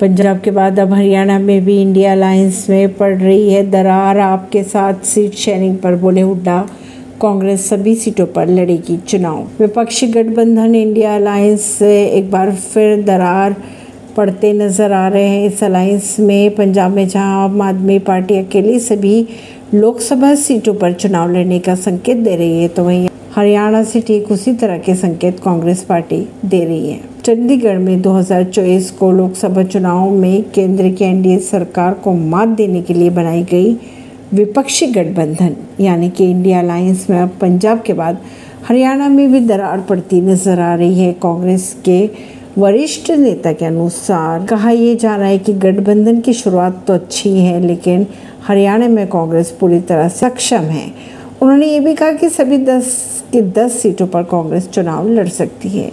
पंजाब के बाद अब हरियाणा में भी इंडिया अलायंस में पड़ रही है दरार। आपके साथ सीट शेयरिंग पर बोले हुड्डा, कांग्रेस सभी सीटों पर लड़ेगी चुनाव। विपक्षी गठबंधन, इंडिया अलायंस से एक बार फिर दरार पड़ते नज़र आ रहे हैं। इस अलायंस में पंजाब में जहाँ आम आदमी पार्टी अकेली सभी लोकसभा सीटों पर चुनाव लड़ने का संकेत दे रही है तो वहीं हरियाणा से ठीक उसी तरह के संकेत कांग्रेस पार्टी दे रही है। चंडीगढ़ में 2024 को लोकसभा चुनाव में केंद्र की एनडीए सरकार को मात देने के लिए बनाई गई विपक्षी गठबंधन, यानी कि इंडिया अलायंस में अब पंजाब के बाद हरियाणा में भी दरार पड़ती नज़र आ रही है। कांग्रेस के वरिष्ठ नेता के अनुसार कहा यह जा रहा है कि गठबंधन की शुरुआत तो अच्छी है, लेकिन हरियाणा में कांग्रेस पूरी तरह सक्षम है। उन्होंने ये भी कहा कि सभी दस की दस सीटों पर कांग्रेस चुनाव लड़ सकती है।